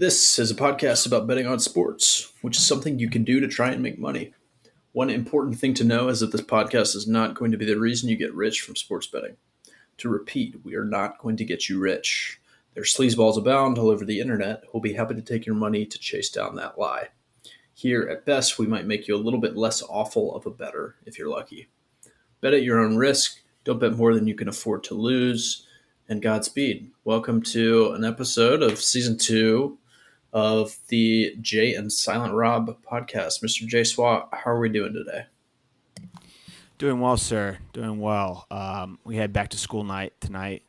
This is a podcast about betting on sports, which is something you can do to try and make money. One important thing to know is that this podcast is not going to be the reason you get rich from sports betting. To repeat, we are not going to get you rich. There's sleazeballs abound all over the internet who'll be happy to take your money to chase down that lie. Here, at best, we might make you a little bit less awful of a better if you're lucky. Bet at your own risk. Don't bet more than you can afford to lose. And Godspeed. Welcome to an episode of season two of the Jay and Silent Rob podcast. Mr. Jay Swat, how are we doing today? Doing well, sir. Doing well. Um, we had back to school night tonight,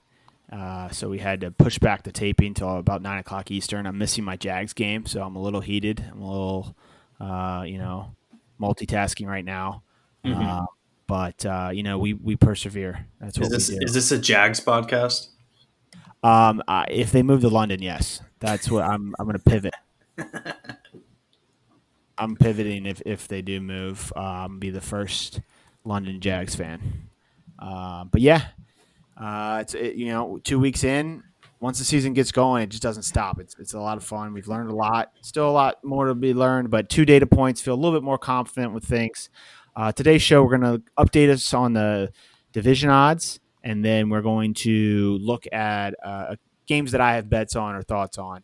uh, so we had to push back the taping till about nine o'clock Eastern. I'm missing my Jags game, so I'm a little heated. I'm a little, uh, you know, multitasking right now. Mm-hmm. Uh, but uh, you know, we we persevere. That's what is this, we do. Is this a Jags podcast? Um, if they move to London, yes, that's what I'm. I'm going to pivot. I'm pivoting if if they do move. Um, be the first London Jags fan. Uh, but yeah, uh, it's it, you know two weeks in. Once the season gets going, it just doesn't stop. It's it's a lot of fun. We've learned a lot. Still a lot more to be learned, but two data points. Feel a little bit more confident with things. Uh, today's show, we're going to update us on the division odds, and then we're going to look at uh, games that I have bets on or thoughts on.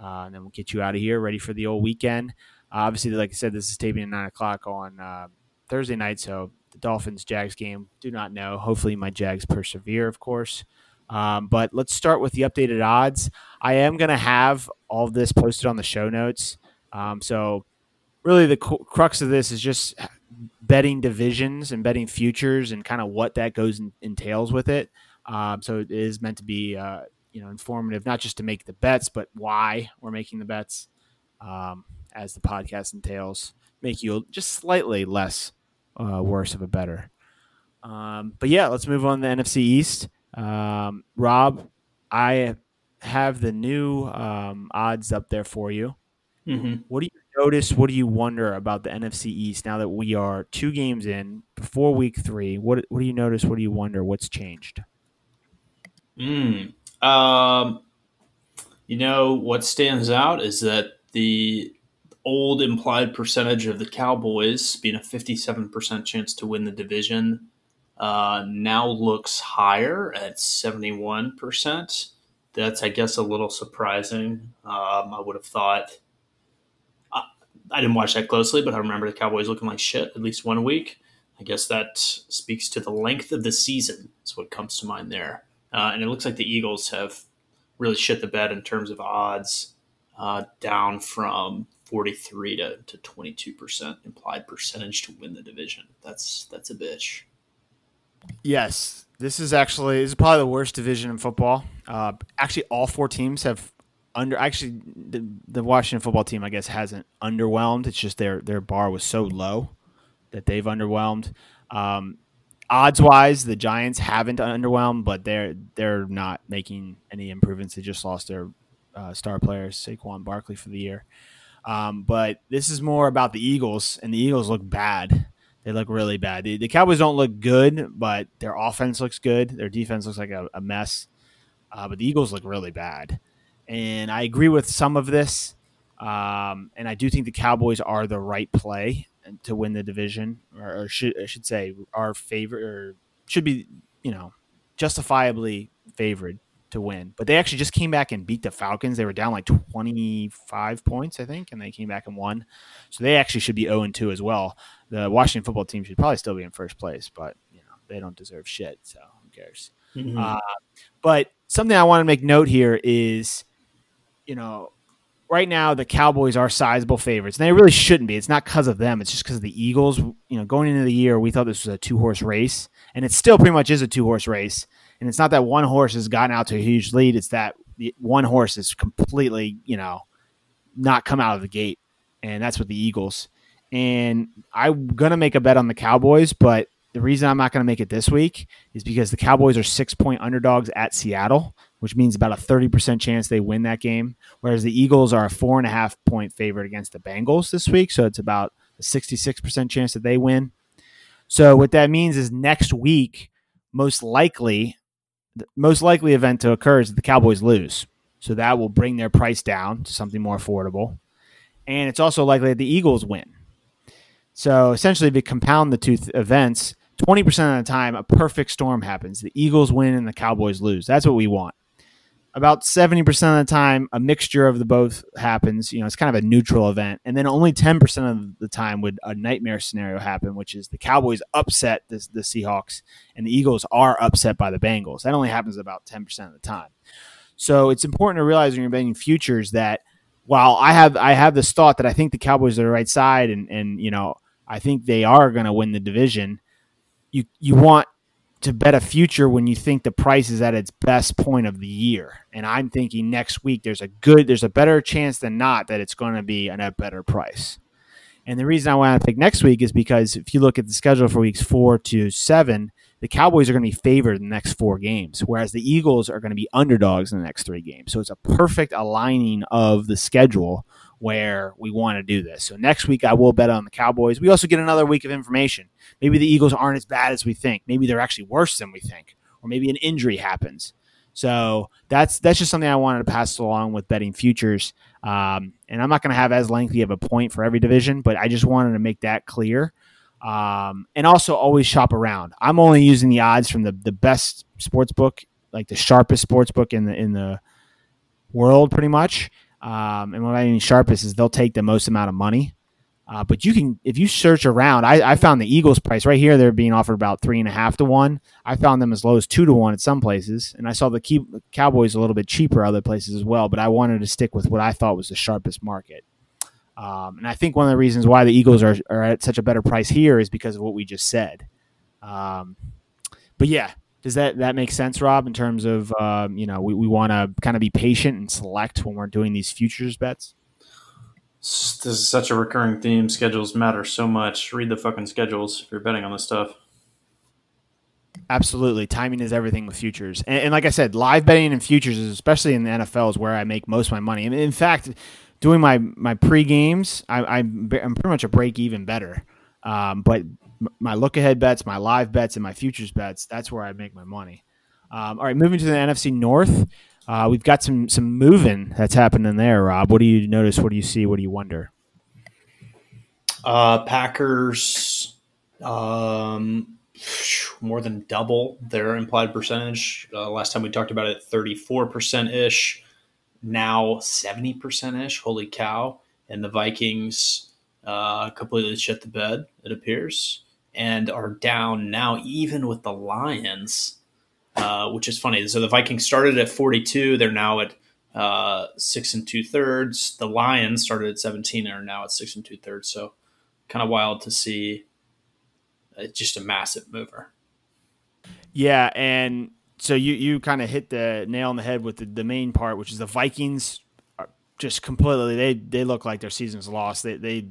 Uh, and then we'll get you out of here, ready for the old weekend. Uh, obviously, like I said, this is taping at nine o'clock on uh, Thursday night, so the Dolphins Jags game. Do not know. Hopefully, my Jags persevere, of course. Um, but let's start with the updated odds. I am going to have all this posted on the show notes. Um, so, really, the crux of this is just betting divisions and betting futures and kind of what that goes and entails with it. Um, so, it is meant to be uh, you know informative, not just to make the bets, but why we're making the bets. Um, as the podcast entails, make you just slightly less uh, worse of a better. Um, but yeah, let's move on to the NFC East. Um, Rob, I have the new um, odds up there for you. Mm-hmm. What do you notice? What do you wonder about the NFC East now that we are two games in before Week Three? What What do you notice? What do you wonder? What's changed? Mm, um, you know, what stands out is that the old implied percentage of the Cowboys being a 57% chance to win the division uh, now looks higher at 71%. That's, I guess, a little surprising. Um, I would have thought. I, didn't watch that closely, but I remember the Cowboys looking like shit at least one week. I guess that speaks to the length of the season, is what comes to mind there. Uh, and it looks like the Eagles have really shit the bed in terms of odds, uh, down from 43 to, to 22% implied percentage to win the division. That's that's a bitch. Yes, this is actually this is probably the worst division in football. Uh, actually, all four teams have under. Actually, the, the Washington football team, I guess, hasn't underwhelmed. It's just their their bar was so low that they've underwhelmed. Um, odds wise, the Giants haven't underwhelmed, but they're they're not making any improvements. They just lost their uh, star player Saquon Barkley for the year. Um, but this is more about the Eagles, and the Eagles look bad. They look really bad. The, the Cowboys don't look good, but their offense looks good. Their defense looks like a, a mess. Uh, but the Eagles look really bad, and I agree with some of this. Um, and I do think the Cowboys are the right play to win the division, or, or should I should say our favorite, or should be you know justifiably favored to win. But they actually just came back and beat the Falcons. They were down like 25 points, I think, and they came back and won. So they actually should be 0 and 2 as well. The Washington football team should probably still be in first place, but you know they don't deserve shit. So who cares? Mm-hmm. Uh, but something I want to make note here is, you know, right now the Cowboys are sizable favorites, and they really shouldn't be. It's not because of them; it's just because of the Eagles. You know, going into the year, we thought this was a two horse race, and it still pretty much is a two horse race. And it's not that one horse has gotten out to a huge lead; it's that one horse is completely, you know, not come out of the gate, and that's with the Eagles. And I'm gonna make a bet on the Cowboys, but the reason I'm not going to make it this week is because the Cowboys are six point underdogs at Seattle, which means about a 30% chance they win that game. Whereas the Eagles are a four and a half point favorite against the Bengals this week. So it's about a 66% chance that they win. So what that means is next week, most likely, the most likely event to occur is that the Cowboys lose. So that will bring their price down to something more affordable. And it's also likely that the Eagles win. So essentially, to compound the two th- events, 20% of the time, a perfect storm happens. The Eagles win and the Cowboys lose. That's what we want about 70% of the time a mixture of the both happens. You know it's kind of a neutral event. And then only 10% of the time would a nightmare scenario happen which is the cowboys upset the, the seahawks and the eagles are upset by the bengals. That only happens about 10% of the time. So it's important to realize when you're betting futures that while i have i have this thought that i think the cowboys are the right side and and you know i think they are going to win the division you you want to bet a future when you think the price is at its best point of the year. And I'm thinking next week there's a good, there's a better chance than not that it's going to be at a better price. And the reason I want to pick next week is because if you look at the schedule for weeks four to seven, the Cowboys are going to be favored in the next four games, whereas the Eagles are going to be underdogs in the next three games. So it's a perfect aligning of the schedule where we want to do this. So next week I will bet on the Cowboys. We also get another week of information. Maybe the Eagles aren't as bad as we think. Maybe they're actually worse than we think, or maybe an injury happens. So that's that's just something I wanted to pass along with betting futures. Um, and I'm not going to have as lengthy of a point for every division, but I just wanted to make that clear. Um, and also always shop around. I'm only using the odds from the the best sports book, like the sharpest sports book in the in the world, pretty much. Um, and what I mean sharpest is they'll take the most amount of money. Uh, but you can, if you search around, I, I, found the Eagles price right here. They're being offered about three and a half to one. I found them as low as two to one at some places, and I saw the key, Cowboys a little bit cheaper other places as well. But I wanted to stick with what I thought was the sharpest market. Um, and I think one of the reasons why the Eagles are, are at such a better price here is because of what we just said. Um, but yeah, does that that make sense, Rob? In terms of um, you know, we, we want to kind of be patient and select when we're doing these futures bets. This is such a recurring theme. Schedules matter so much. Read the fucking schedules if you're betting on this stuff. Absolutely, timing is everything with futures, and, and like I said, live betting and futures, is especially in the NFL, is where I make most of my money. in fact, doing my my pre games, I, am pretty much a break even better. Um, but my look ahead bets, my live bets, and my futures bets. That's where I make my money. Um, all right, moving to the NFC North, uh, we've got some some moving that's happening there. Rob, what do you notice? What do you see? What do you wonder? Uh, Packers um, more than double their implied percentage. Uh, last time we talked about it, thirty four percent ish. Now seventy percent ish. Holy cow! And the Vikings uh, completely shit the bed. It appears and are down now, even with the Lions, uh, which is funny. So the Vikings started at 42; they're now at uh, six and two thirds. The Lions started at 17 and are now at six and two thirds. So kind of wild to see. It's uh, just a massive mover. Yeah, and so you you kind of hit the nail on the head with the, the main part, which is the Vikings just completely they they look like their season's lost. They they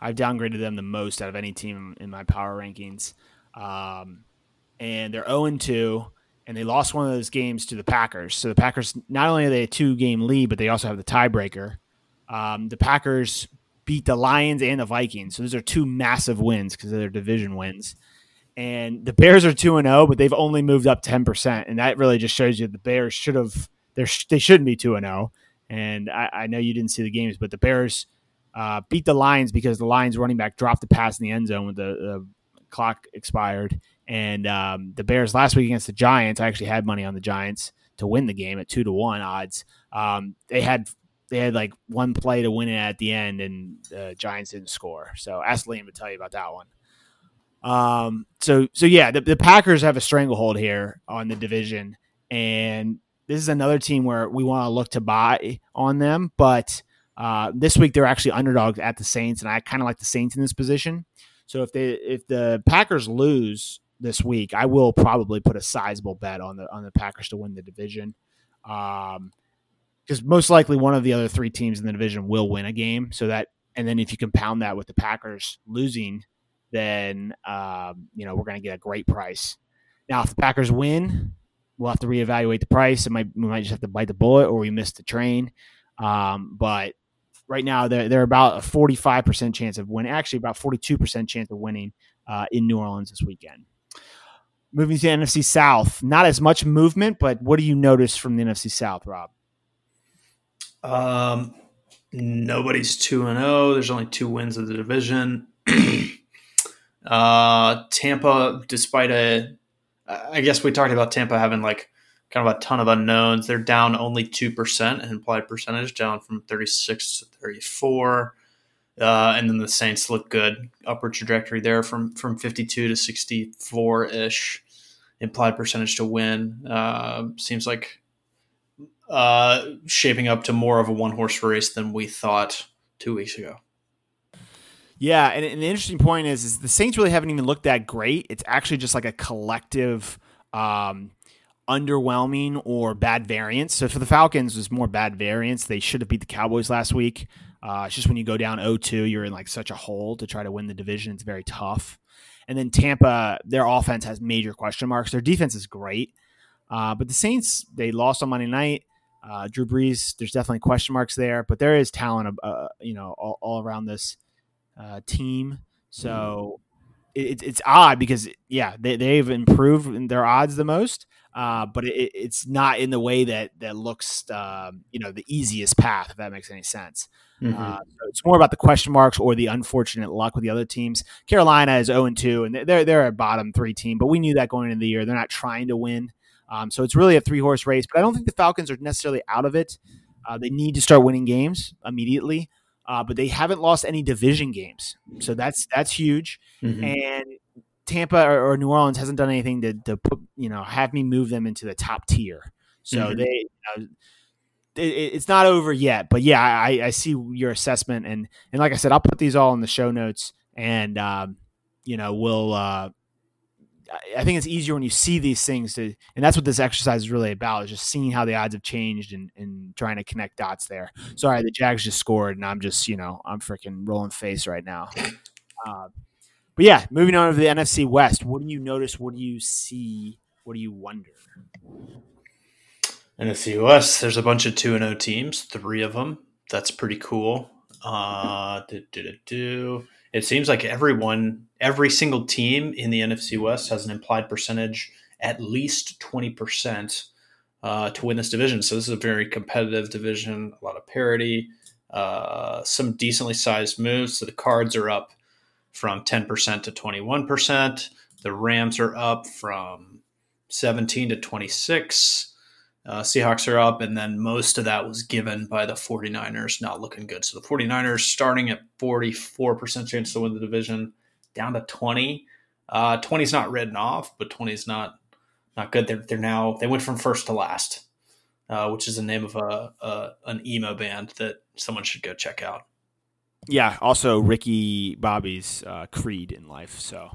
I've downgraded them the most out of any team in my power rankings. Um, and they're 0 2, and they lost one of those games to the Packers. So the Packers, not only are they a two game lead, but they also have the tiebreaker. Um, the Packers beat the Lions and the Vikings. So those are two massive wins because they're division wins. And the Bears are 2 0, but they've only moved up 10%. And that really just shows you the Bears should have, they shouldn't be 2 0. And I, I know you didn't see the games, but the Bears uh, beat the Lions because the Lions running back dropped the pass in the end zone when the, the clock expired. And um, the Bears last week against the Giants, I actually had money on the Giants to win the game at two to one odds. Um, they had they had like one play to win it at the end, and the Giants didn't score. So ask Liam to tell you about that one. Um, so so yeah, the, the Packers have a stranglehold here on the division, and this is another team where we want to look to buy on them, but uh, this week they're actually underdogs at the Saints, and I kind of like the Saints in this position. So if they if the Packers lose this week, I will probably put a sizable bet on the on the Packers to win the division. Um, because most likely one of the other three teams in the division will win a game. So that, and then if you compound that with the Packers losing, then um, you know we're going to get a great price. Now, if the Packers win, we'll have to reevaluate the price. It might we might just have to bite the bullet, or we miss the train. Um, but right now they're, they're about a 45% chance of winning, actually about 42% chance of winning uh, in New Orleans this weekend. Moving to NFC South, not as much movement, but what do you notice from the NFC South, Rob? Um, nobody's two and zero. There's only two wins of the division. uh, Tampa, despite a, I guess we talked about Tampa having like kind of a ton of unknowns. They're down only two percent in implied percentage, down from thirty six to thirty four. Uh, and then the Saints look good, upward trajectory there from from 52 to 64 ish implied percentage to win. Uh, seems like uh, shaping up to more of a one horse race than we thought two weeks ago. Yeah, and, and, the interesting point is, is the Saints really haven't even looked that great. It's actually just like a collective um, underwhelming or bad variance. So for the Falcons, it was more bad variance. They should have beat the Cowboys last week. Uh, it's just when you go down 0-2, you're in like such a hole to try to win the division. It's very tough. And then Tampa, their offense has major question marks. Their defense is great, uh, but the Saints they lost on Monday night. Uh, Drew Brees, there's definitely question marks there, but there is talent, uh, you know, all, all around this uh, team. So it, it's odd because yeah, they, they've improved in their odds the most, uh, but it, it's not in the way that that looks, um, you know, the easiest path. If that makes any sense. Mm-hmm. Uh, so it's more about the question marks or the unfortunate luck with the other teams. Carolina is zero and two, and they're they're a bottom three team, but we knew that going into the year. They're not trying to win, um, so it's really a three horse race. But I don't think the Falcons are necessarily out of it. Uh, they need to start winning games immediately, uh, but they haven't lost any division games, so that's that's huge. Mm-hmm. And Tampa or, or, New Orleans hasn't done anything to, to put you know have me move them into the top tier. So mm-hmm. they. You know, it, it's not over yet, but yeah, I, I see your assessment, and and like I said, I'll put these all in the show notes, and um, you know we'll. Uh, I think it's easier when you see these things to, and that's what this exercise is really about, is just seeing how the odds have changed and, and trying to connect dots there. Sorry, the Jags just scored, and I'm just, you know, I'm freaking rolling face right now. Uh, but yeah, moving on to the NFC West. What do you notice? What do you see? What do you wonder? NFC West, there's a bunch of 2 0 teams, three of them. That's pretty cool. Uh, do, do, do, It seems like everyone, every single team in the NFC West has an implied percentage at least 20% uh, to win this division. So this is a very competitive division, a lot of parity, uh, some decently sized moves. So the cards are up from 10% to 21%. The Rams are up from 17 to 26. Uh, Seahawks are up, and then most of that was given by the 49ers not looking good. So the 49ers starting at 44% chance to win the division, down to 20. Uh, 20 is not written off, but 20 is not not good. They're, they're now they went from first to last, uh, which is the name of a, a, an emo band that someone should go check out. Yeah, also Ricky Bobby's uh, creed in life. So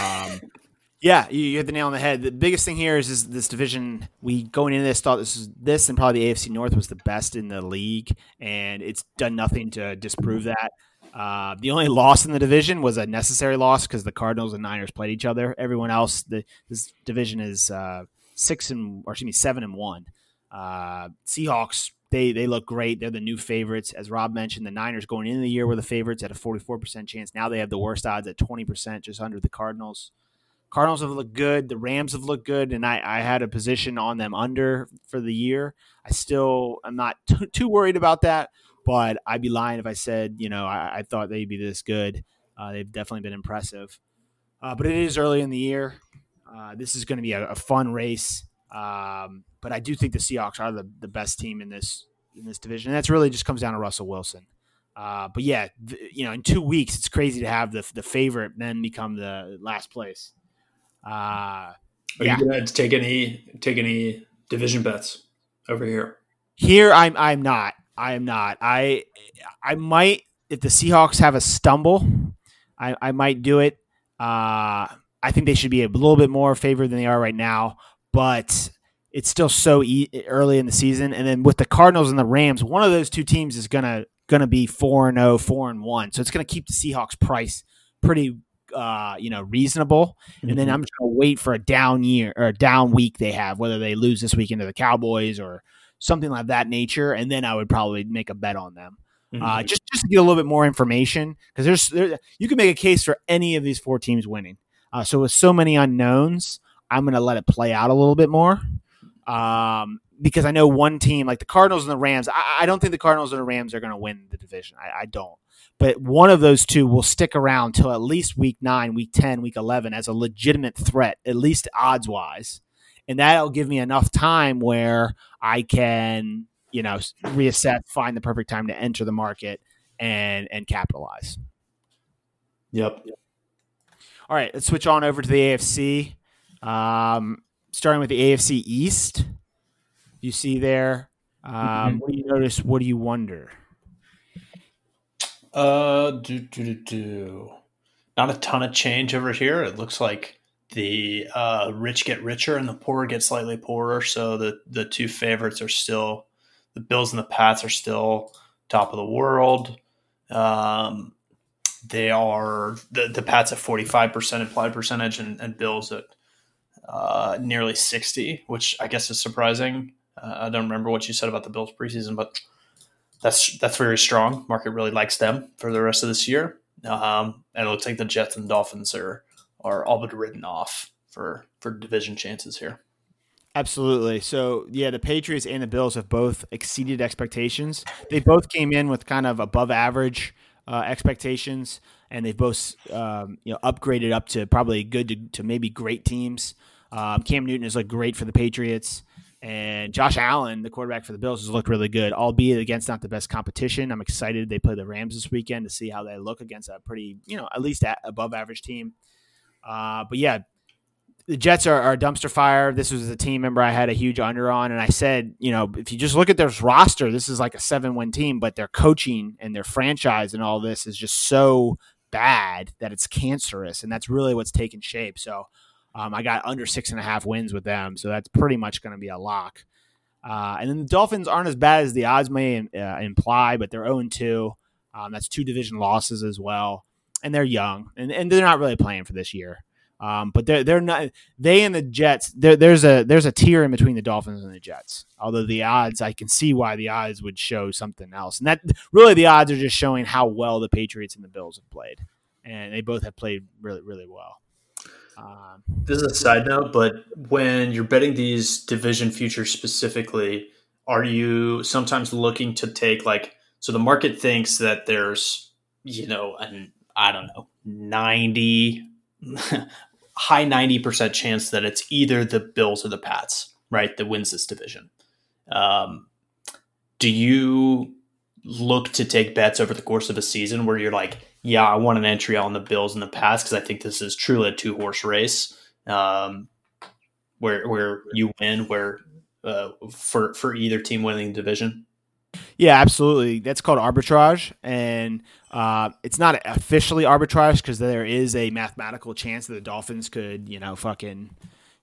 um, yeah, you, hit the nail on the head. The biggest thing here is, is this division. We going into this thought this is this and probably the AFC North was the best in the league, and it's done nothing to disprove that. Uh, the only loss in the division was a necessary loss because the Cardinals and Niners played each other. Everyone else, the, this division is uh, six and or excuse me seven and one. Uh, Seahawks they they look great. They're the new favorites, as Rob mentioned. The Niners going into the year were the favorites at a forty four percent chance. Now they have the worst odds at twenty percent, just under the Cardinals. Cardinals have looked good. The Rams have looked good, and I, I had a position on them under for the year. I still am not t- too worried about that, but I'd be lying if I said you know I, I thought they'd be this good. Uh, they've definitely been impressive, uh, but it is early in the year. Uh, this is going to be a, a, fun race, um, but I do think the Seahawks are the, the best team in this in this division. And that's really just comes down to Russell Wilson. Uh, but yeah, th- you know, in two weeks, it's crazy to have the the favorite then become the last place. Uh, Are yeah. you going to take any take any division bets over here? Here, I'm I'm not. I am not. I I might if the Seahawks have a stumble, I, I might do it. Uh, I think they should be a little bit more favored than they are right now, but it's still so e- early in the season. And then with the Cardinals and the Rams, one of those two teams is gonna gonna be four and 0, 4 and one. So it's gonna keep the Seahawks price pretty uh, you know, reasonable. Mm-hmm. And then mm-hmm. I'm just going to wait for a down year or a down week they have, whether they lose this weekend to the Cowboys or something like that nature. And then I would probably make a bet on them. Uh, mm-hmm. Uh, just just to get a little bit more information because there's there, you can make a case for any of these four teams winning. Uh, so with so many unknowns, I'm going to let it play out a little bit more. Um, because I know one team like the Cardinals and the Rams. I, I don't think the Cardinals and the Rams are going to win the division. I, I, don't. But one of those two will stick around till at least week nine, week ten, week eleven as a legitimate threat, at least odds wise, and that'll give me enough time where I can you know reassess, find the perfect time to enter the market and and capitalize. Yep. All right, let's switch on over to the AFC. Um, starting with the AFC East, you see there. Um, mm-hmm. What do you notice? What do you wonder? Uh, do do do do. Not a ton of change over here. It looks like the uh, rich get richer and the poor get slightly poorer. So the the two favorites are still the Bills and the Pats are still top of the world. Um, they are the the Pats at forty five percent implied percentage and, and Bills at uh, nearly sixty, which I guess is surprising. Uh, I don't remember what you said about the Bills preseason, but that's that's very strong. Market really likes them for the rest of this year, um, and it looks like the Jets and Dolphins are are all but written off for for division chances here. Absolutely. So yeah, the Patriots and the Bills have both exceeded expectations. They both came in with kind of above average uh, expectations, and they've both um, you know upgraded up to probably good to, to maybe great teams. Um, Cam Newton has looked great for the Patriots. And Josh Allen, the quarterback for the Bills, has looked really good, albeit against not the best competition. I'm excited they play the Rams this weekend to see how they look against a pretty, you know, at least above average team. Uh, but yeah, the Jets are, are, a dumpster fire. This was a team member I had a huge under on, and I said, you know, if you just look at their roster, this is like a seven win team, but their coaching and their franchise and all this is just so bad that it's cancerous, and that's really what's taken shape. So um, I got under six and a half wins with them, so that's pretty much going to be a lock. Uh, and then the Dolphins aren't as bad as the odds may uh, imply, but they're 0 2. Um, that's two division losses as well. And they're young, and, and they're not really playing for this year. Um, but they're they're not they and the Jets. there's a there's a tier in between the Dolphins and the Jets. Although the odds, I can see why the odds would show something else, and that really the odds are just showing how well the Patriots and the Bills have played, and they both have played really really well. Um, this is a side note, but when you're betting these division futures specifically, are you sometimes looking to take like so the market thinks that there's you know an I don't know 90 high 90% chance that it's either the Bills or the Pats, right, that wins this division. Um, do you look to take bets over the course of a season where you're like, yeah, I want an entry on the Bills in the past because I think this is truly a two horse race, um, where where you win, where uh, for for either team winning division. Yeah, absolutely. That's called arbitrage, and uh, it's not officially arbitrage because there is a mathematical chance that the Dolphins could, you know, fucking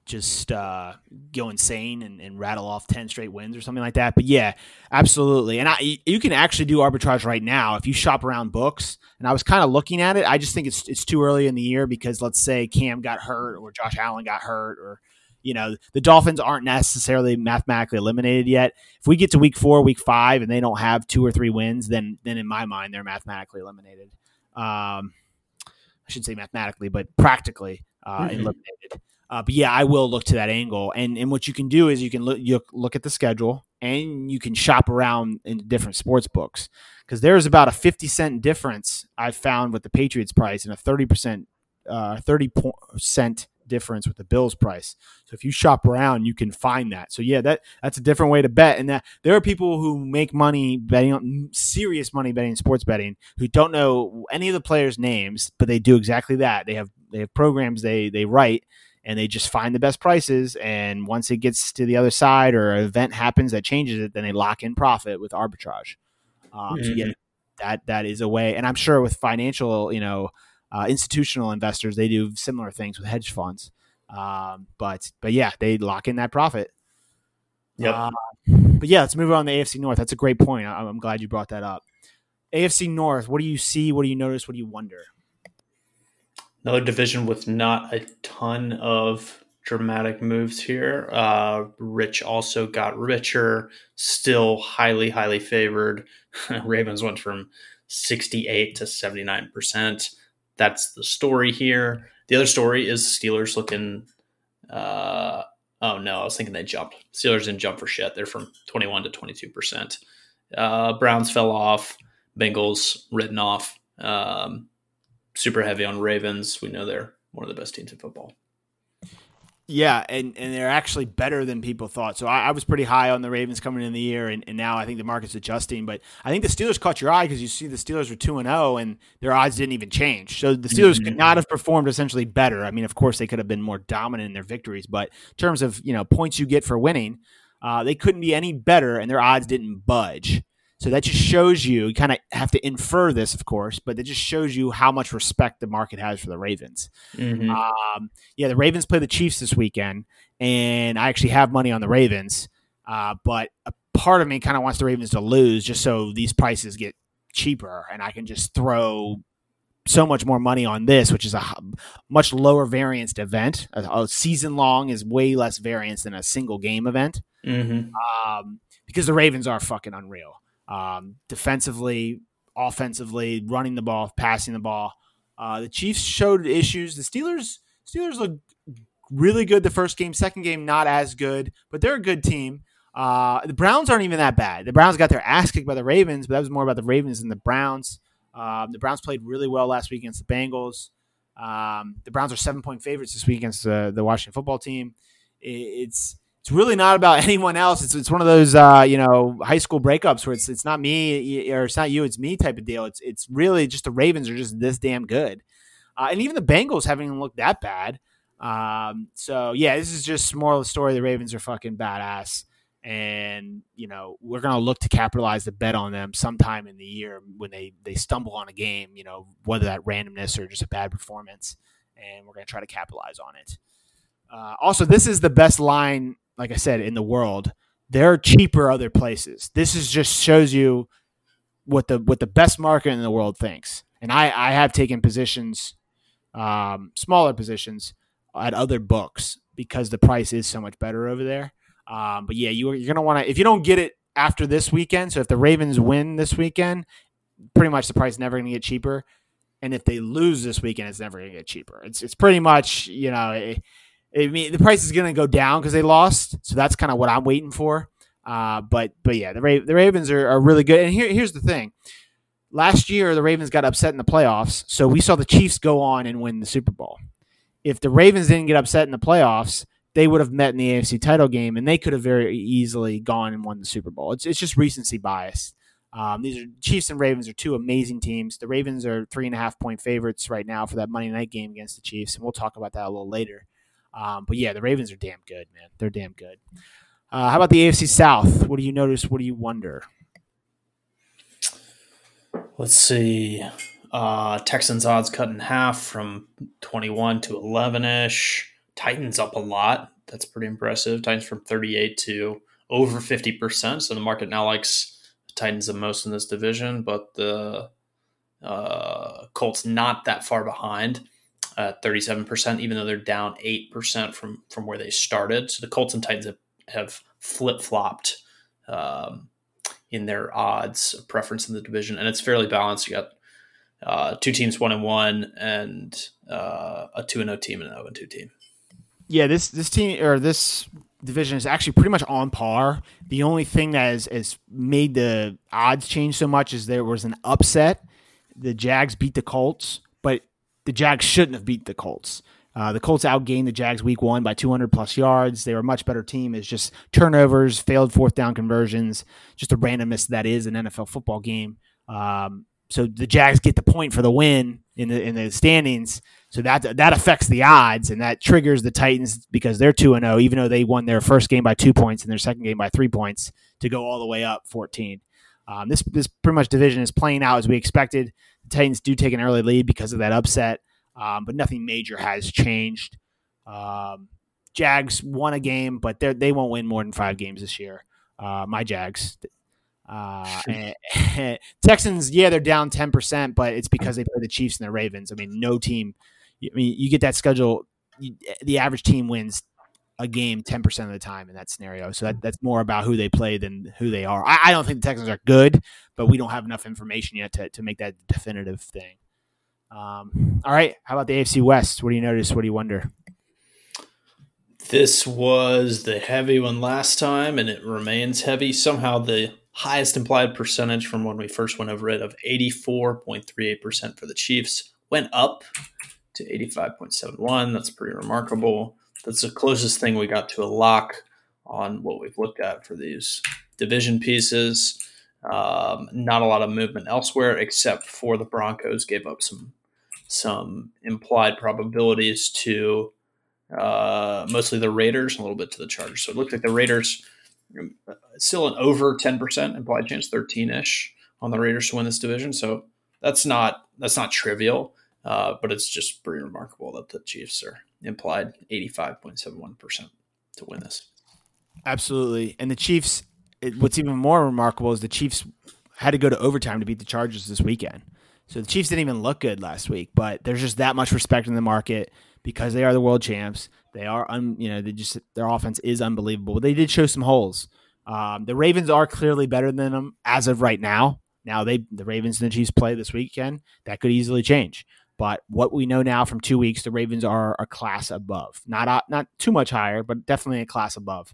just uh, go insane and, and, rattle off 10 straight wins or something like that. But yeah, absolutely. And I, you can actually do arbitrage right now if you shop around books. And I was kind of looking at it. I just think it's, it's too early in the year because let's say Cam got hurt or Josh Allen got hurt or, you know, the Dolphins aren't necessarily mathematically eliminated yet. If we get to week four, week five, and they don't have two or three wins, then, then in my mind, they're mathematically eliminated. Um, I shouldn't say mathematically, but practically uh, mm-hmm. eliminated. Uh, but yeah, I will look to that angle. And and what you can do is you can look you look at the schedule and you can shop around in different sports books because there's about a 50 cent difference I've found with the Patriots price and a 30 percent uh, 30 cent difference with the Bills price. So if you shop around, you can find that. So yeah, that that's a different way to bet. And that there are people who make money betting on serious money betting sports betting who don't know any of the players' names, but they do exactly that. They have they have programs they they write and they just find the best prices. And once it gets to the other side or an event happens that changes it, then they lock in profit with arbitrage. Um, mm-hmm. So yeah, that that is a way. And I'm sure with financial, you know, uh, institutional investors, they do similar things with hedge funds. Um, but but yeah, they lock in that profit. Yeah. Uh, but yeah, let's move on to the AFC North. That's a great point. I, I'm glad you brought that up. AFC North. What do you see? What do you notice? What do you wonder? Another division with not a ton of dramatic moves here. Uh, Rich also got richer, still highly, highly favored. Ravens went from 68 to 79%. That's the story here. The other story is Steelers looking uh, Oh no, I was thinking they jumped. Steelers didn't jump for shit. They're from 21 to 22 percent. Uh, Browns fell off. Bengals written off. Um, super heavy on Ravens. We know they're one of the best teams in football. Yeah, and, and they're actually better than people thought. So I, I was pretty high on the Ravens coming in the year, and, and now I think the market's adjusting. But I think the Steelers caught your eye because you see the Steelers were 2 and 0, and their odds didn't even change. So the Steelers mm-hmm. could not have performed essentially better. I mean, of course, they could have been more dominant in their victories, but in terms of you know points you get for winning, uh, they couldn't be any better, and their odds didn't budge. So that just shows you, you kind of have to infer this, of course, but it just shows you how much respect the market has for the Ravens. Mm-hmm. Um, yeah, the Ravens play the Chiefs this weekend, and I actually have money on the Ravens, uh, but a part of me kind of wants the Ravens to lose just so these prices get cheaper and I can just throw so much more money on this, which is a much lower variance event. A, a season long is way less variance than a single game event mm-hmm. um, because the Ravens are fucking unreal um, defensively, offensively, running the ball, passing the ball. Uh, the Chiefs showed issues. The Steelers Steelers look really good the first game. Second game, not as good, but they're a good team. Uh, the Browns aren't even that bad. The Browns got their ass kicked by the Ravens, but that was more about the Ravens than the Browns. Um, the Browns played really well last week against the Bengals. Um, the Browns are seven point favorites this week against the, the Washington football team. It, it's it's really not about anyone else. It's it's one of those uh, you know high school breakups where it's it's not me or it's not you, it's me type of deal. It's it's really just the Ravens are just this damn good, uh, and even the Bengals haven't even looked that bad. Um, so yeah, this is just more of the story. The Ravens are fucking badass, and you know we're gonna look to capitalize the bet on them sometime in the year when they they stumble on a game. You know whether that randomness or just a bad performance, and we're gonna try to capitalize on it. Uh, also, this is the best line like I said, in the world. There are cheaper other places. This is just shows you what the what the best market in the world thinks. And I I have taken positions, um, smaller positions at other books because the price is so much better over there. Um, but yeah, you, you're gonna want to if you don't get it after this weekend. So if the Ravens win this weekend, pretty much the price never gonna get cheaper. And if they lose this weekend, it's never gonna get cheaper. It's it's pretty much you know. It, I mean, the price is going to go down because they lost, so that's kind of what I'm waiting for. Uh, but but yeah, the Ra- the Ravens are, are really good. And here here's the thing: last year the Ravens got upset in the playoffs, so we saw the Chiefs go on and win the Super Bowl. If the Ravens didn't get upset in the playoffs, they would have met in the AFC title game, and they could have very easily gone and won the Super Bowl. It's it's just recency bias. Um, these are Chiefs and Ravens are two amazing teams. The Ravens are three and a half point favorites right now for that Monday night game against the Chiefs, and we'll talk about that a little later. Um, but yeah, the Ravens are damn good, man. They're damn good. Uh, how about the AFC South? What do you notice? What do you wonder? Let's see. Uh, Texans odds cut in half from 21 to 11 ish. Titans up a lot. That's pretty impressive. Titans from 38 to over 50%. So the market now likes Titans the most in this division, but the uh, Colts not that far behind at 37%, even though they're down 8% from, from where they started. So the Colts and Titans have, have flip flopped um, in their odds of preference in the division, and it's fairly balanced. You got uh, two teams, one and one, and uh, a two and zero team and an zero and two team. Yeah, this this team or this division is actually pretty much on par. The only thing that has, has made the odds change so much is there was an upset. The Jags beat the Colts, the Jags shouldn't have beat the Colts. Uh, the Colts outgained the Jags week one by 200 plus yards. They were a much better team. It's just turnovers, failed fourth down conversions, just a randomness that is an NFL football game. Um, so the Jags get the point for the win in the in the standings. So that that affects the odds and that triggers the Titans because they're two and zero, oh, even though they won their first game by two points and their second game by three points to go all the way up 14. Um, this this pretty much division is playing out as we expected. The Titans do take an early lead because of that upset, um, but nothing major has changed. Um, Jags won a game, but they they won't win more than five games this year. Uh, my Jags. Uh, Texans, yeah, they're down ten percent, but it's because they play the Chiefs and the Ravens. I mean, no team. I mean, you get that schedule. You, the average team wins a game 10% of the time in that scenario. So that, that's more about who they play than who they are. I, I, don't think the Texans are good, but we don't have enough information yet to, to make that definitive thing. Um, all right. How about the AFC West? What do you notice? What do you wonder? This was the heavy one last time, and it remains heavy. Somehow, the highest implied percentage from when we first went over it of 84.38% for the Chiefs went up to 85.71. That's pretty remarkable. That's the closest thing we got to a lock on what we've looked at for these division pieces. Um, not a lot of movement elsewhere, except for the Broncos gave up some some implied probabilities to uh, mostly the Raiders, a little bit to the Chargers. So it looked like the Raiders uh, still an over ten percent implied chance, thirteen ish on the Raiders to win this division. So that's not that's not trivial, uh, but it's just pretty remarkable that the Chiefs are implied eighty five point seven one percent to win this. Absolutely, and the Chiefs. It, what's even more remarkable is the Chiefs had to go to overtime to beat the Chargers this weekend. So the Chiefs didn't even look good last week, but there's just that much respect in the market because they are the world champs. They are, un, you know, they just their offense is unbelievable. They did show some holes. Um, the Ravens are clearly better than them as of right now. Now they the Ravens and the Chiefs play this weekend. That could easily change. But what we know now from two weeks, the Ravens are a class above. Not not too much higher, but definitely a class above.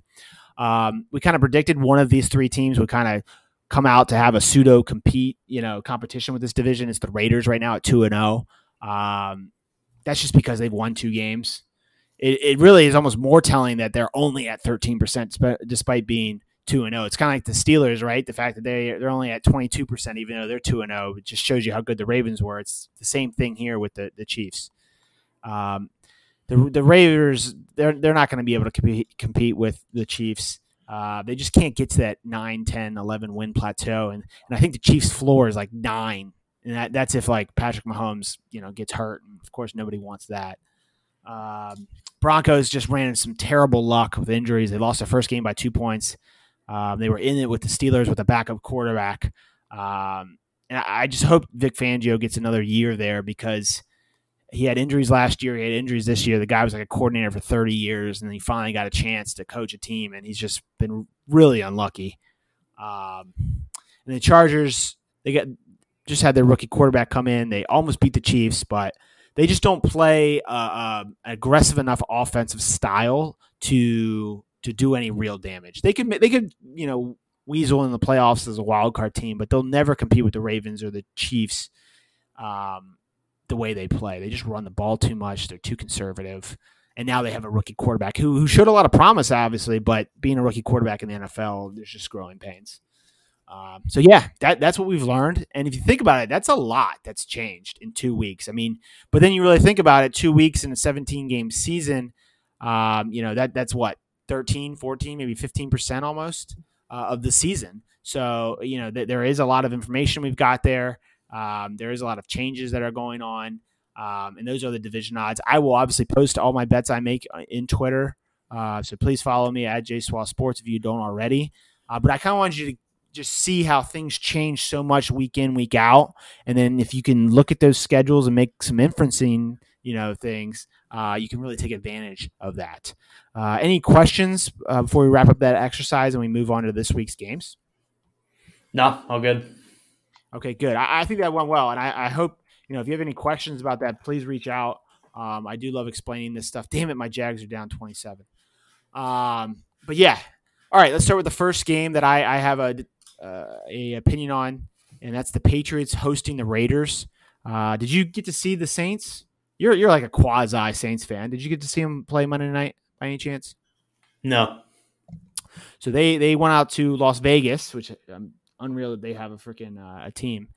Um, we kind of predicted one of these three teams would kind of come out to have a pseudo compete, you know, competition with this division. It's the Raiders right now at two and zero. Oh. Um, that's just because they've won two games. It, it really is almost more telling that they're only at thirteen percent despite being two and zero. Oh. It's kind of like the Steelers, right? The fact that they they're only at twenty two percent, even though they're two and zero, it just shows you how good the Ravens were. It's the same thing here with the the Chiefs. Um, the the Raiders they're they're not going to be able to compete compete with the Chiefs. Uh, they just can't get to that 9, 10, 11 win plateau. And, and I think the Chiefs' floor is like nine. And that, that's if like Patrick Mahomes, you know, gets hurt. And of course, nobody wants that. Um, Broncos just ran into some terrible luck with injuries. They lost their first game by two points. Um, they were in it with the Steelers with a backup quarterback. Um, and I, just hope Vic Fangio gets another year there because he had injuries last year. He had injuries this year. The guy was like a coordinator for 30 years, and he finally got a chance to coach a team, and he's just been really unlucky. Um, and the Chargers, they got just had their rookie quarterback come in. They almost beat the Chiefs, but they just don't play uh, uh, aggressive enough offensive style to to do any real damage. They could they could you know weasel in the playoffs as a wild card team, but they'll never compete with the Ravens or the Chiefs. Um, the way they play. They just run the ball too much. They're too conservative. And now they have a rookie quarterback who, who showed a lot of promise, obviously, but being a rookie quarterback in the NFL, there's just growing pains. Um, so yeah, that that's what we've learned. And if you think about it, that's a lot that's changed in two weeks. I mean, but then you really think about it, two weeks in a 17 game season, um, you know, that that's what 13, 14, maybe 15% almost uh, of the season. So, you know, th- there is a lot of information we've got there. Um, there is a lot of changes that are going on, um, and those are the division odds. I will obviously post all my bets I make uh, in Twitter, uh, so please follow me at JSwall Sports if you don't already. Uh, but I kind of want you to just see how things change so much week in week out, and then if you can look at those schedules and make some inferencing, you know, things, uh, you can really take advantage of that. Uh, any questions uh, before we wrap up that exercise and we move on to this week's games? No, all good. Okay, good. I, I think that went well, and I, I, hope you know if you have any questions about that, please reach out. Um, I do love explaining this stuff. Damn it, my Jags are down twenty-seven. Um, but yeah, all right. Let's start with the first game that I, I have a uh, a opinion on, and that's the Patriots hosting the Raiders. Uh, did you get to see the Saints? You're you're like a quasi Saints fan. Did you get to see them play Monday night by any chance? No. So they they went out to Las Vegas, which um, unreal that they have a freaking uh, a team.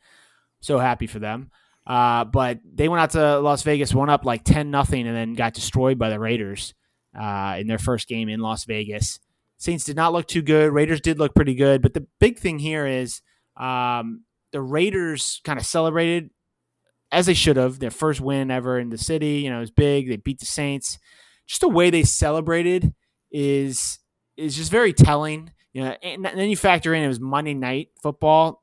So happy for them. Uh, but they went out to Las Vegas, won up like ten nothing, and then got destroyed by the Raiders uh, in their first game in Las Vegas. Saints did not look too good. Raiders did look pretty good, but the big thing here is um, the Raiders kind of celebrated as they should have their first win ever in the city. You know, it was big. They beat the Saints. Just the way they celebrated is is just very telling. You know, and then you factor in it was Monday night football.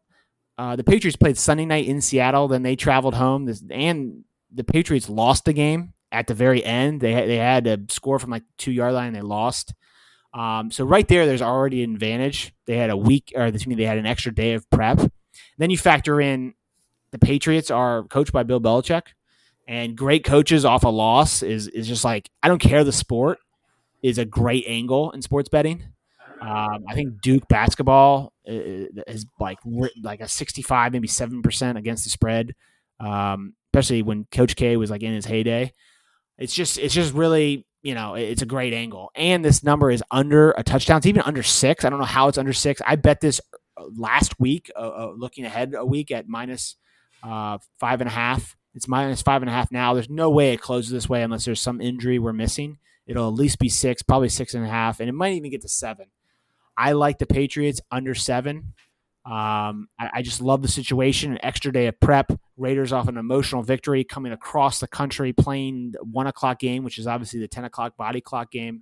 Uh, the Patriots played Sunday night in Seattle. Then they traveled home, this, and the Patriots lost the game at the very end. They they had to score from like two yard line. They lost. Um, so right there, there's already an advantage. They had a week, or the team they had an extra day of prep. Then you factor in the Patriots are coached by Bill Belichick, and great coaches off a loss is is just like I don't care the sport is a great angle in sports betting. Um, I think Duke basketball is like like a 65, maybe seven percent against the spread, um, especially when Coach K was like in his heyday. It's just it's just really you know it's a great angle, and this number is under a touchdown. It's even under six. I don't know how it's under six. I bet this uh, last week, uh, uh, looking ahead a week at minus, uh, five and a half. It's minus five and a half now. There's no way it closes this way unless there's some injury we're missing. It'll at least be six, probably six and a half, and it might even get to seven. I like the Patriots under seven. Um, I, I, just love the situation. An extra day of prep. Raiders off an emotional victory, coming across the country, playing one o'clock game, which is obviously the ten o'clock body clock game,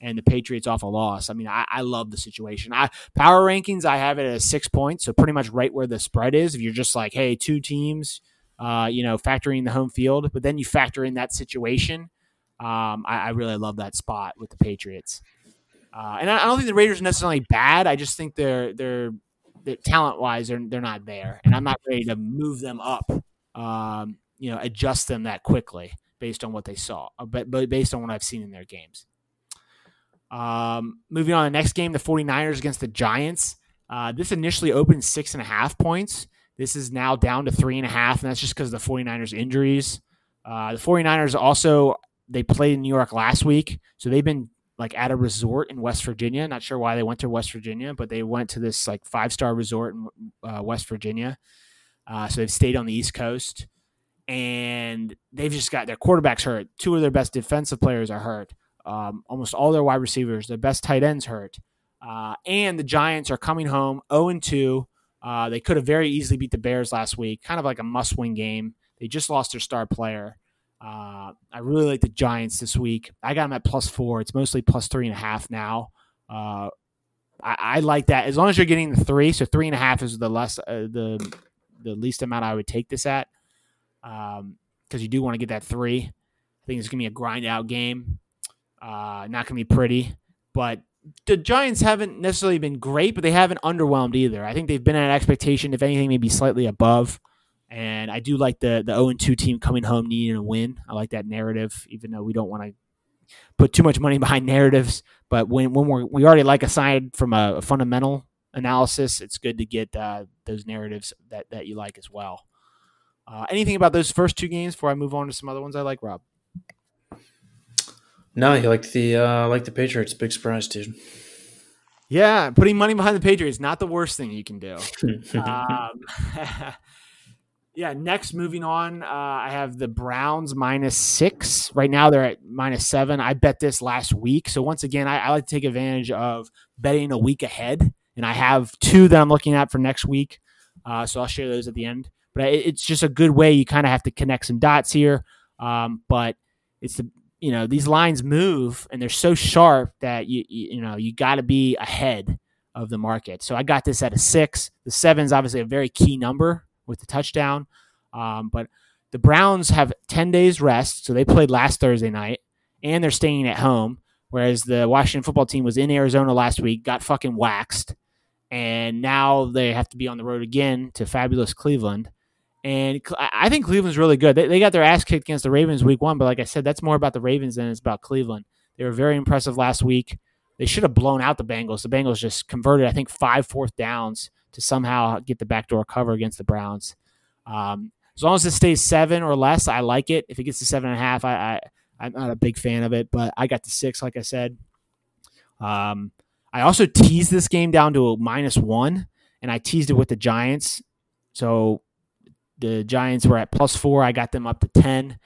and the Patriots off a loss. I mean, I, I love the situation. I power rankings, I have it at six points, so pretty much right where the spread is. If you're just like, hey, two teams, uh, you know, factoring in the home field, but then you factor in that situation. Um, I, I really love that spot with the Patriots. Uh, and I, I, don't think the Raiders are necessarily bad. I just think they're they're, they're talent wise they're they're not there, and I'm not ready to move them up. Um, you know, adjust them that quickly based on what they saw, uh, but but based on what I've seen in their games. Um, moving on, the next game, the 49ers against the Giants. Uh, this initially opened six and a half points. This is now down to three and a half, and that's just because of the 49ers injuries. Uh, the 49ers also they played in New York last week, so they've been like at a resort in West Virginia. Not sure why they went to West Virginia, but they went to this like five star resort in uh, West Virginia. Uh, so they've stayed on the East Coast, and they've just got their quarterbacks hurt. Two of their best defensive players are hurt. Um, almost all their wide receivers, their best tight ends hurt. Uh, and the Giants are coming home 0 2. Uh, they could have very easily beat the Bears last week, kind of like a must win game. They just lost their star player. Uh, I really like the Giants this week. I got them at plus four. It's mostly plus three and a half now. Uh, I, I, like that as long as you're getting the three. So three and a half is the less uh, the the least amount I would take this at because um, you do want to get that three. I think it's gonna be a grind out game. Uh, not gonna be pretty, but the Giants haven't necessarily been great, but they haven't underwhelmed either. I think they've been at expectation, if anything, maybe slightly above. And I do like the the 0 2 team coming home needing a win. I like that narrative, even though we don't want to put too much money behind narratives. But when when we're, we already like aside from a, a, fundamental analysis, it's good to get uh, those narratives that that you like as well. Uh, anything about those first two games before I move on to some other ones I like, Rob? No, you like the uh, like the Patriots. Big surprise, dude. Yeah, putting money behind the Patriots not the worst thing you can do. um, yeah, next moving on, uh, I have the Browns minus six. Right now they're at minus seven. I bet this last week. So once again, I, I like to take advantage of betting a week ahead, and I have two that I'm looking at for next week. Uh, so I'll share those at the end. But it, it's just a good way. You kind of have to connect some dots here. Um, but it's the you know these lines move and they're so sharp that you you, you know you got to be ahead of the market. So I got this at a six. The seven is obviously a very key number with the touchdown. Um, but the Browns have 10 days rest, so they played last Thursday night, and they're staying at home. Whereas the Washington football team was in Arizona last week, got fucking waxed, and now they have to be on the road again to fabulous Cleveland. And I think Cleveland's really good. They, they got their ass kicked against the Ravens week one, but like I said, that's more about the Ravens than it's about Cleveland. They were very impressive last week. They should have blown out the Bengals. The Bengals just converted, I think, five fourth downs to somehow get the backdoor cover against the Browns. Um, as long as it stays seven or less, I like it. If it gets to seven and a half, I, I am not a big fan of it, but I got the six, like I said. Um, I also teased this game down to a minus one, and I teased it with the Giants. So the Giants were at plus four. I got them up to ten.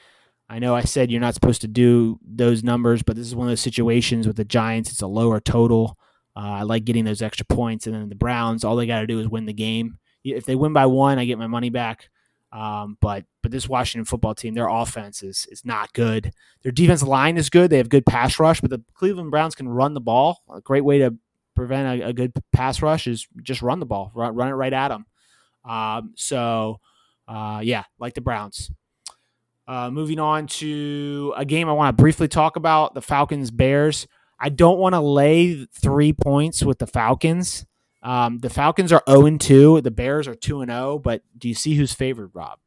I know I said you're not supposed to do those numbers, but this is one of those situations with the Giants. It's a lower total. Uh, I like getting those extra points, and then the Browns, all they got to do is win the game. If they win by one, I get my money back. Um, but but this Washington football team, their offense is is not good. Their defense line is good. They have good pass rush, but the Cleveland Browns can run the ball. A great way to prevent a, a good pass rush is just run the ball, run, run it right at them. Um, so uh, yeah, like the Browns. Uh, moving on to a game I want to briefly talk about the Falcons Bears. I don't want to lay three points with the Falcons. Um, the Falcons are 0 2. The Bears are 2 0. But do you see who's favored, Rob?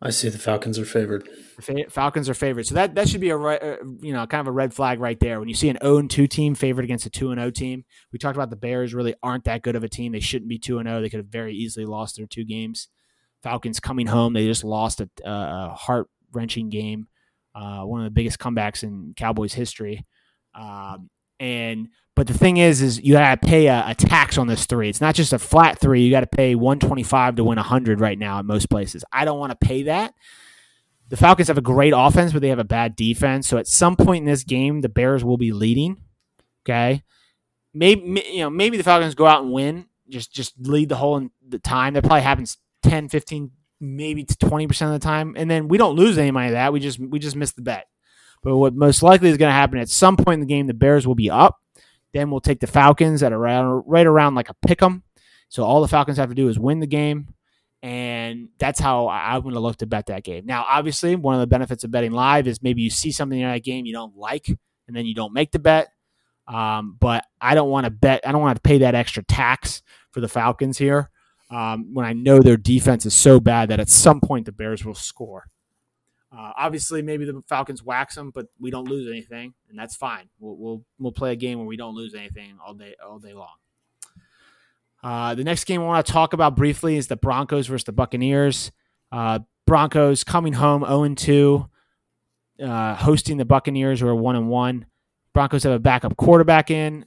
I see the Falcons are favored. The Falcons are favored, so that that should be a uh, you know kind of a red flag right there. When you see an 0 2 team favored against a 2 0 team, we talked about the Bears really aren't that good of a team. They shouldn't be 2 0. They could have very easily lost their two games. Falcons coming home, they just lost a, a heart wrenching game, uh, one of the biggest comebacks in Cowboys history. Um, and but the thing is, is you got to pay a, a, tax on this three. It's not just a flat three. You got to pay 125 to win 100 right now in most places. I don't want to pay that. The Falcons have a great offense, but they have a bad defense. So at some point in this game, the Bears will be leading. Okay, maybe you know maybe the Falcons go out and win, just just lead the whole the time. That probably happens 10, 15, maybe 20 percent of the time, and then we don't lose any money of that. We just we just miss the bet. But what most likely is going to happen at some point in the game, the Bears will be up. Then we'll take the Falcons at around right around like a pick 'em. So all the Falcons have to do is win the game, and that's how I'm going to look to bet that game. Now, obviously, one of the benefits of betting live is maybe you see something in that game you don't like, and then you don't make the bet. Um, but I don't want to bet. I don't want to pay that extra tax for the Falcons here um, when I know their defense is so bad that at some point the Bears will score. Uh, obviously, maybe the Falcons wax them, but we don't lose anything, and that's fine. We'll we'll, we'll play a game where we don't lose anything all day all day long. Uh, the next game I want to talk about briefly is the Broncos versus the Buccaneers. Uh, Broncos coming home 0 2, uh, hosting the Buccaneers who are 1 and 1. Broncos have a backup quarterback in.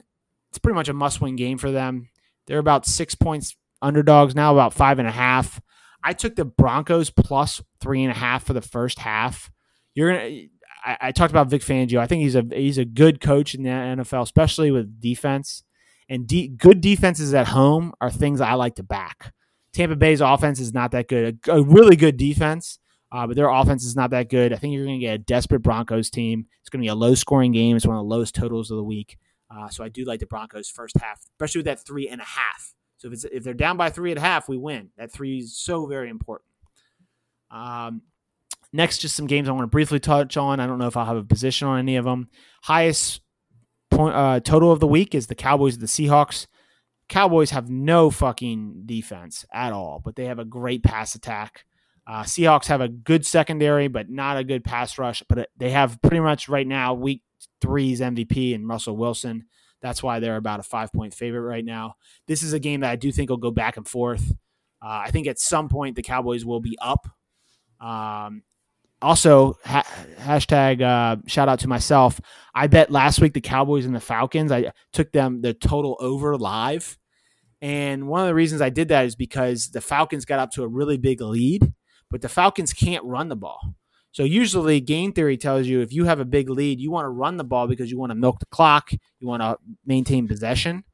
It's pretty much a must win game for them. They're about six points underdogs now, about five and a half. I took the Broncos plus three and a half for the first half. You're gonna. I, I talked about Vic Fangio. I think he's a he's a good coach in the NFL, especially with defense. And de- good defenses at home are things I like to back. Tampa Bay's offense is not that good. A, a really good defense, uh, but their offense is not that good. I think you're going to get a desperate Broncos team. It's going to be a low scoring game. It's one of the lowest totals of the week. Uh, so I do like the Broncos first half, especially with that three and a half. So if it's if they're down by three and a half, we win. That three is so very important. Um, next, just some games I want to briefly touch on. I don't know if I'll have a position on any of them. Highest point uh, total of the week is the Cowboys and the Seahawks. Cowboys have no fucking defense at all, but they have a great pass attack. Uh, Seahawks have a good secondary, but not a good pass rush. But they have pretty much right now week three's MVP and Russell Wilson. That's why they're about a five point favorite right now. This is a game that I do think will go back and forth. Uh, I think at some point the Cowboys will be up. Um, also, ha- hashtag uh, shout out to myself. I bet last week the Cowboys and the Falcons. I took them the total over live, and one of the reasons I did that is because the Falcons got up to a really big lead, but the Falcons can't run the ball. So usually game theory tells you if you have a big lead, you want to run the ball because you want to milk the clock, you want to maintain possession,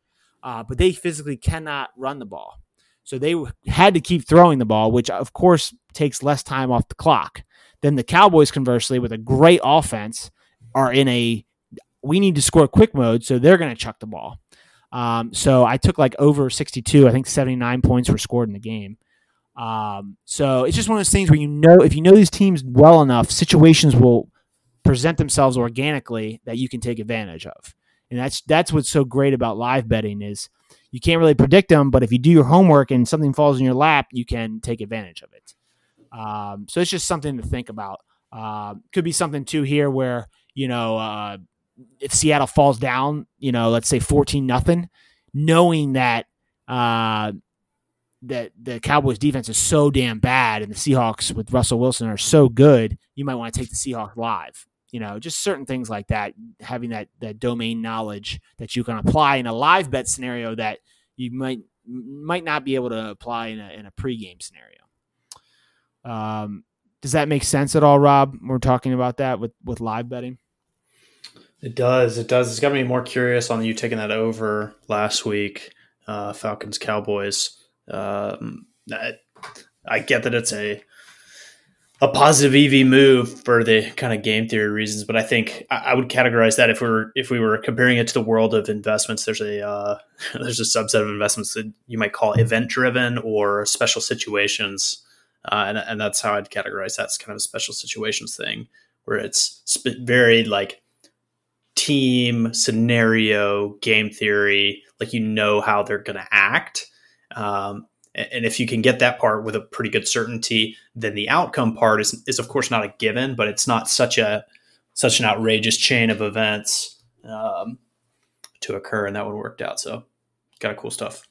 uh, but they physically cannot run the ball. So they had to keep throwing the ball, which of course takes less time off the clock. Then the Cowboys, conversely, with a great offense, are in a we need to score quick mode, so they're going to chuck the ball. Um, so I took like over 62. I think 79 points were scored in the game. Um, so it's just one of those things where you know if you know these teams well enough, situations will present themselves organically that you can take advantage of. And that's that's what's so great about live betting is you can't really predict them, but if you do your homework and something falls in your lap, you can take advantage of it. Um, so it's just something to think about. Uh, could be something too here where you know uh, if Seattle falls down, you know, let's say fourteen nothing, knowing that uh, that the Cowboys defense is so damn bad and the Seahawks with Russell Wilson are so good, you might want to take the Seahawks live. You know, just certain things like that, having that that domain knowledge that you can apply in a live bet scenario that you might might not be able to apply in a in a pregame scenario. Um, does that make sense at all, Rob? We're talking about that with with live betting. It does. It does. It's got me more curious on you taking that over last week, uh, Falcons Cowboys. Um, I, I get that it's a a positive EV move for the kind of game theory reasons, but I think I, I would categorize that if we were if we were comparing it to the world of investments, there's a uh, there's a subset of investments that you might call event driven or special situations, uh, and and that's how I'd categorize that. It's kind of a special situations thing where it's sp- very like team scenario game theory, like you know how they're going to act um, And if you can get that part with a pretty good certainty, then the outcome part is, is of course not a given, but it's not such a such an outrageous chain of events um, to occur, and that would worked out. So, kind of cool stuff.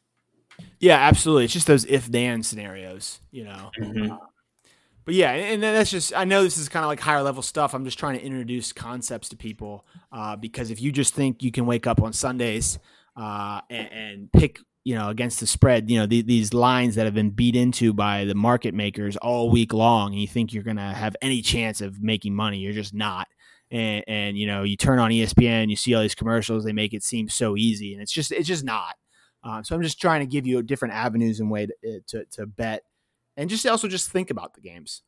Yeah, absolutely. It's just those if then scenarios, you know. Mm-hmm. but yeah, and that's just I know this is kind of like higher level stuff. I'm just trying to introduce concepts to people uh, because if you just think you can wake up on Sundays uh, and, and, pick you know against the spread, you know the, these lines that have been beat into by the market makers all week long, and you think you're going to have any chance of making money, you're just not. And, and you know you turn on ESPN, you see all these commercials, they make it seem so easy, and it's just it's just not. Um, so I'm just trying to give you different avenues and way to, eh, to, to bet, and just also just think about the games.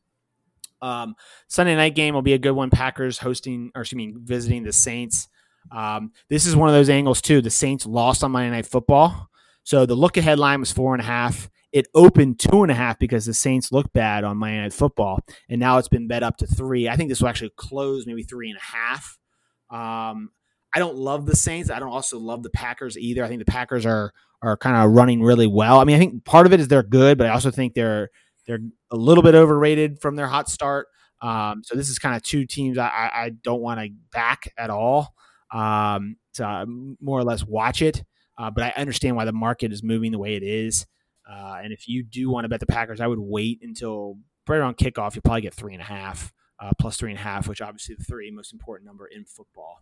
Um, Sunday night game will be a good one. Packers hosting, or excuse me, visiting the Saints. Um, this is one of those angles too. The Saints lost on Monday Night Football, so the look ahead line was four and a half. It opened two and a half because the Saints looked bad on Monday Night Football, and now it's been bet up to three. I think this will actually close maybe three and a half. Um, I don't love the Saints. I don't also love the Packers either. I think the Packers are are kind of running really well. I mean, I think part of it is they're good, but I also think they're they're a little bit overrated from their hot start. Um, so this is kind of two teams I, I don't want to back at all. Um, to more or less watch it, uh, but I understand why the market is moving the way it is. Uh, and if you do want to bet the Packers, I would wait until right around kickoff. You'll probably get three and a half, uh, plus three and a half, which obviously the three most important number in football.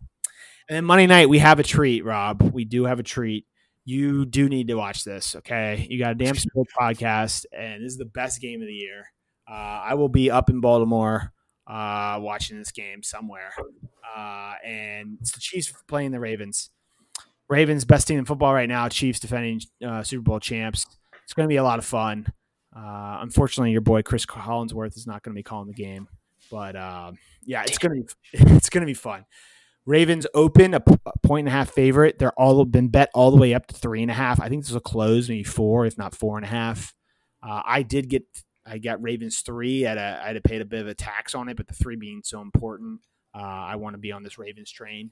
And then Monday night, we have a treat, Rob. We do have a treat. You do need to watch this, okay? You got a damn sports podcast, and this is the best game of the year. Uh, I will be up in Baltimore uh, watching this game somewhere. Uh, and it's the Chiefs playing the Ravens. Ravens, best team in football right now. Chiefs defending uh, Super Bowl champs. It's going to be a lot of fun. Uh, unfortunately, your boy Chris Collinsworth is not going to be calling the game, but uh, yeah, it's going to be it's going to be fun. Ravens open a, p- a point and a half favorite. They're all been bet all the way up to three and a half. I think this will close maybe four, if not four and a half. Uh, I did get I got Ravens three at a I had to pay a bit of a tax on it, but the three being so important, uh, I want to be on this Ravens train.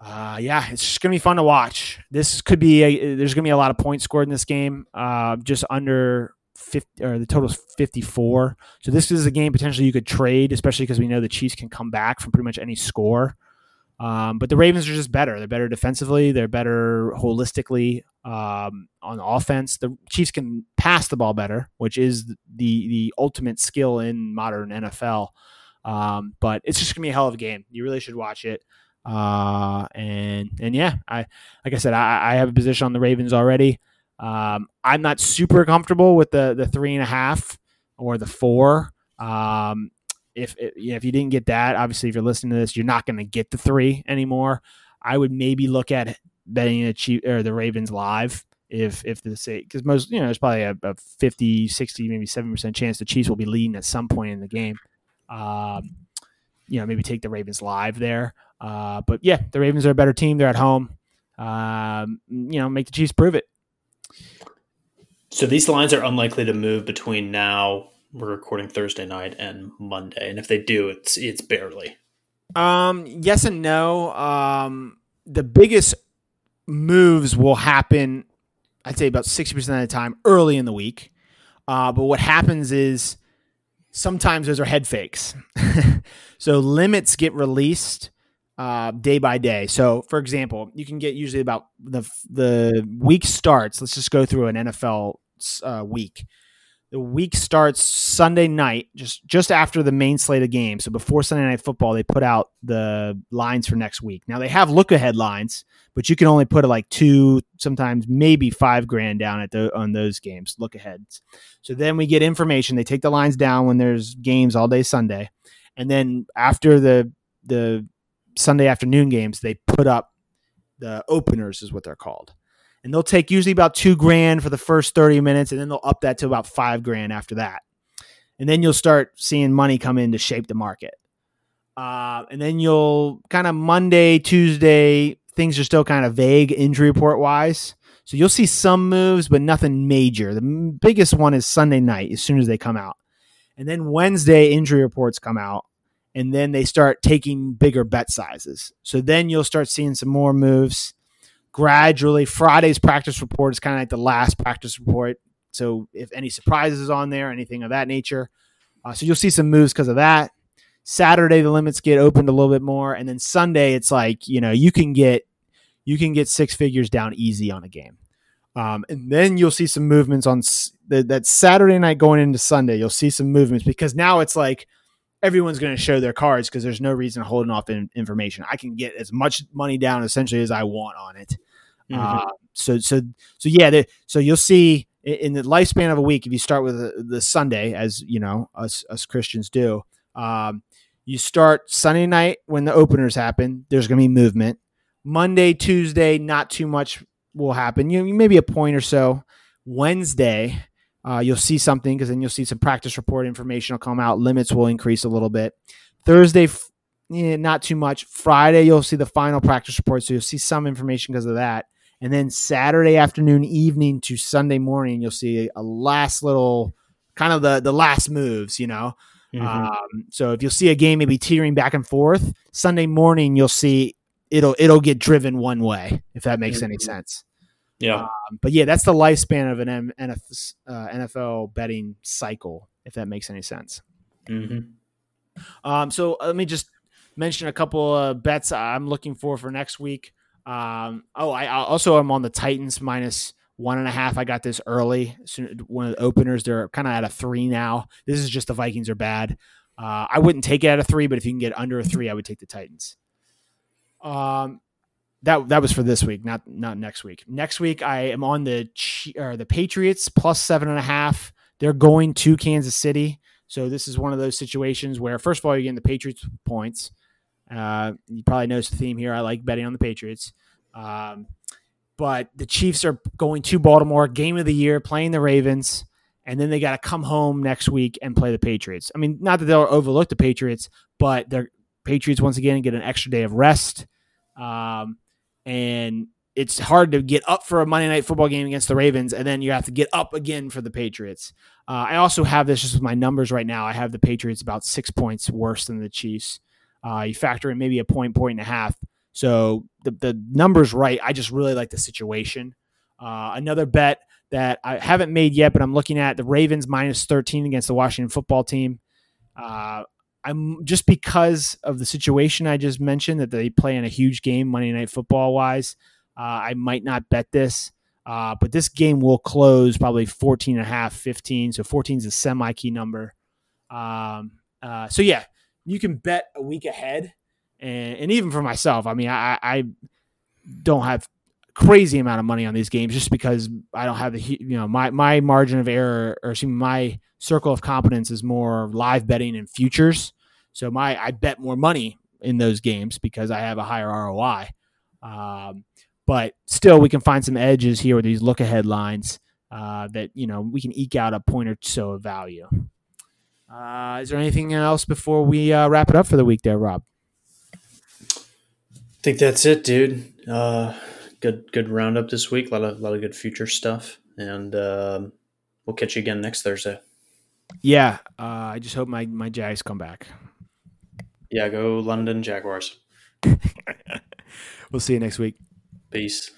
Uh, yeah, it's just gonna be fun to watch. This could be a, there's gonna be a lot of points scored in this game. Uh, just under 50 or the total is 54. So this is a game potentially you could trade, especially because we know the Chiefs can come back from pretty much any score. Um, but the Ravens are just better. They're better defensively. They're better holistically um, on offense. The Chiefs can pass the ball better, which is the the ultimate skill in modern NFL. Um, but it's just gonna be a hell of a game. You really should watch it. Uh, and and yeah, I like I said, I, I have a position on the Ravens already. Um, I'm not super comfortable with the the three and a half or the four. Um, if you know, if you didn't get that, obviously, if you're listening to this, you're not going to get the three anymore. I would maybe look at betting the Chief or the Ravens live if if the say because most you know there's probably a, a 50 60 maybe 7 percent chance the chiefs will be leading at some point in the game um, you know maybe take the ravens live there uh, but yeah the ravens are a better team they're at home um, you know make the chiefs prove it so these lines are unlikely to move between now we're recording Thursday night and Monday, and if they do, it's it's barely. Um, yes and no. Um, the biggest moves will happen, I'd say about sixty percent of the time, early in the week. Uh, but what happens is sometimes those are head fakes. so limits get released uh, day by day. So, for example, you can get usually about the the week starts. Let's just go through an NFL uh, week the week starts Sunday night, just just after the main slate of games. So before Sunday night football, they put out the lines for next week. Now they have look ahead lines, but you can only put like two, sometimes maybe five grand down at the on those games look aheads. So then we get information. They take the lines down when there's games all day Sunday, and then after the the Sunday afternoon games, they put up the openers, is what they're called. And they'll take usually about two grand for the first 30 minutes and then they'll up that to about five grand after that. And then you'll start seeing money come in to shape the market. Uh, and then you'll kind of monday tuesday things are still kind of vague injury report wise so you'll see some moves but nothing major. The biggest one is sunday night as soon as they come out. And then wednesday injury reports come out and then they start taking bigger bet sizes so then you'll start seeing some more moves gradually. Friday's practice report is kind of like the last practice report. So if any surprises on there, anything of that nature, uh, so you'll see some moves because of that. Saturday the limits get opened a little bit more, and then Sunday it's like you know you can get you can get six figures down easy on a game, um, and then you'll see some movements on s- that Saturday night going into Sunday. You'll see some movements because now it's like everyone's going to show their cards because there's no reason holding off in, information. I can get as much money down essentially as I want on it. Mhm. Uh, so so so yeah. The, so you'll see in the lifespan of a week, if you start with the, the Sunday, as you know us us Christians do, um, you start Sunday night when the openers happen. There's going to be movement. Monday, Tuesday, not too much will happen. You know, maybe a point or so. Wednesday, uh, you'll see something because then you'll see some practice report information will come out. Limits will increase a little bit. Thursday, f- yeah, not too much. Friday, you'll see the final practice report, so you'll see some information because of that. And then Saturday afternoon, evening to Sunday morning, you'll see a last little kind of the the last moves, you know. Mhm. Um, so if you'll see a game maybe teetering back and forth, Sunday morning you'll see it'll it'll get driven one way if that makes any Mhm. sense. Yeah. Um, but yeah, that's the lifespan of an M- NF, uh, NFL betting cycle, if that makes any sense. hmm Um, so let me just mention a couple of bets I'm looking for for next week. Um, oh, I, I also am on the Titans minus one and a half. I got this early, soon, one of the openers. They're kind of at a three now. This is just the Vikings are bad. Uh, I wouldn't take it at a three, but if you can get under a three, I would take the Titans. Um, that that was for this week, not not next week. Next week, I am on the or the Patriots plus seven and a half. They're going to Kansas City. So this is one of those situations where, first of all, you're getting the Patriots points. Uh, you probably noticed the theme here. I like betting on the Patriots. Um, but the Chiefs are going to Baltimore, game of the year, playing the Ravens, and then they got to come home next week and play the Patriots. I mean, not that they'll overlook the Patriots, but the Patriots once again get an extra day of rest. Um, and it's hard to get up for a Monday night football game against the Ravens, and then you have to get up again for the Patriots. Uh, I also have this just with my numbers right now. I have the Patriots about six points worse than the Chiefs. Uh, you factor in maybe a point, point and a half. So the, the numbers right. I just really like the situation. Uh, another bet that I haven't made yet, but I'm looking at the Ravens minus 13 against the Washington football team. Uh, I'm just because of the situation I just mentioned that they play in a huge game Monday Night Football wise. Uh, I might not bet this, uh, but this game will close probably 14 and a half, 15. So 14 is a semi key number. Um, uh, so yeah, you can bet a week ahead, and, and even for myself, I mean, I, I don't have crazy amount of money on these games just because I don't have the you know my my margin of error or excuse me, my circle of competence is more live betting and futures. So my I bet more money in those games because I have a higher ROI. Um, but still, we can find some edges here with these look ahead lines uh, that you know we can eke out a point or so of value. Uh, is there anything else before we uh, wrap it up for the week, there, Rob? I think that's it, dude. Uh, good good roundup this week. A lot of lot of good future stuff, and um, we'll catch you again next Thursday. Yeah, uh, I just hope my my Jags come back. Yeah, go London Jaguars. We'll see you next week. Peace.